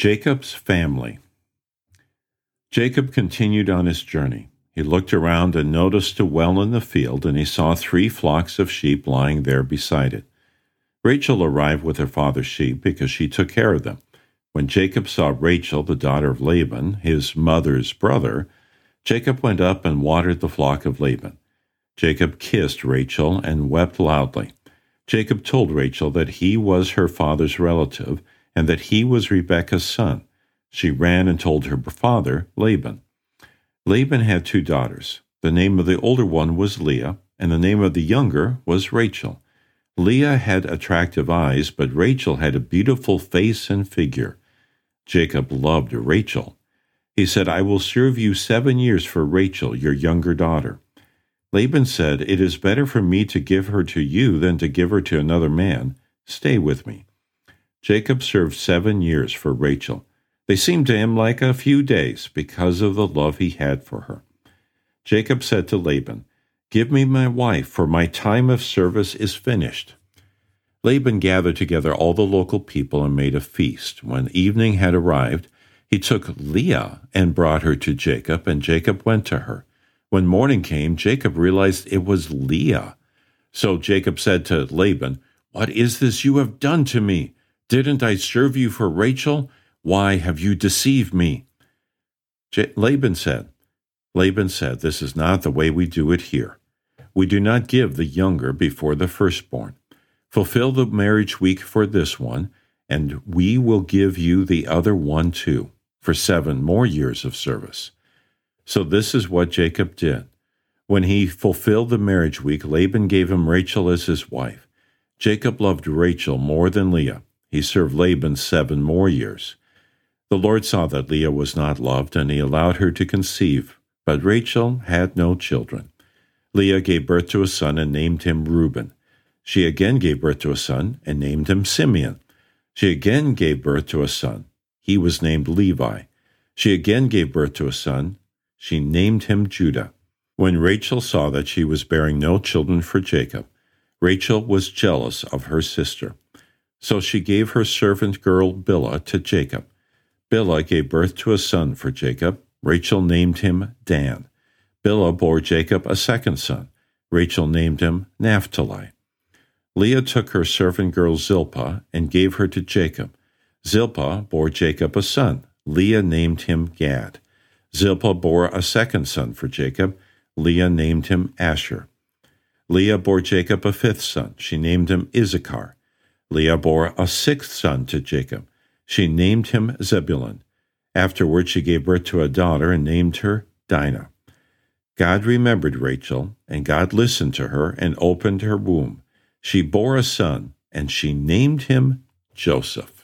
Jacob's family. Jacob continued on his journey. He looked around and noticed a well in the field, and he saw three flocks of sheep lying there beside it. Rachel arrived with her father's sheep because she took care of them. When Jacob saw Rachel, the daughter of Laban, his mother's brother, Jacob went up and watered the flock of Laban. Jacob kissed Rachel and wept loudly. Jacob told Rachel that he was her father's relative and that he was Rebekah's son. She ran and told her father, Laban. Laban had two daughters. The name of the older one was Leah, and the name of the younger was Rachel. Leah had attractive eyes, but Rachel had a beautiful face and figure. Jacob loved Rachel. He said, I will serve you seven years for Rachel, your younger daughter. Laban said, It is better for me to give her to you than to give her to another man. Stay with me. Jacob served seven years for Rachel. They seemed to him like a few days because of the love he had for her. Jacob said to Laban, Give me my wife, for my time of service is finished. Laban gathered together all the local people and made a feast. When evening had arrived, he took Leah and brought her to Jacob, and Jacob went to her. When morning came, Jacob realized it was Leah. So Jacob said to Laban, What is this you have done to me? Didn't I serve you for Rachel? Why have you deceived me? J- Laban said, Laban said, This is not the way we do it here. We do not give the younger before the firstborn. Fulfill the marriage week for this one, and we will give you the other one too, for seven more years of service. So this is what Jacob did. When he fulfilled the marriage week, Laban gave him Rachel as his wife. Jacob loved Rachel more than Leah he served Laban seven more years. The Lord saw that Leah was not loved, and he allowed her to conceive, but Rachel had no children. Leah gave birth to a son and named him Reuben. She again gave birth to a son and named him Simeon. She again gave birth to a son. He was named Levi. She again gave birth to a son. She named him Judah. When Rachel saw that she was bearing no children for Jacob, Rachel was jealous of her sister. So she gave her servant girl Bilhah to Jacob. Bilhah gave birth to a son for Jacob. Rachel named him Dan. Bilhah bore Jacob a second son. Rachel named him Naphtali. Leah took her servant girl Zilpah and gave her to Jacob. Zilpah bore Jacob a son. Leah named him Gad. Zilpah bore a second son for Jacob. Leah named him Asher. Leah bore Jacob a fifth son. She named him Issachar. Leah bore a sixth son to Jacob. She named him Zebulun. Afterward, she gave birth to a daughter and named her Dinah. God remembered Rachel, and God listened to her and opened her womb. She bore a son, and she named him Joseph.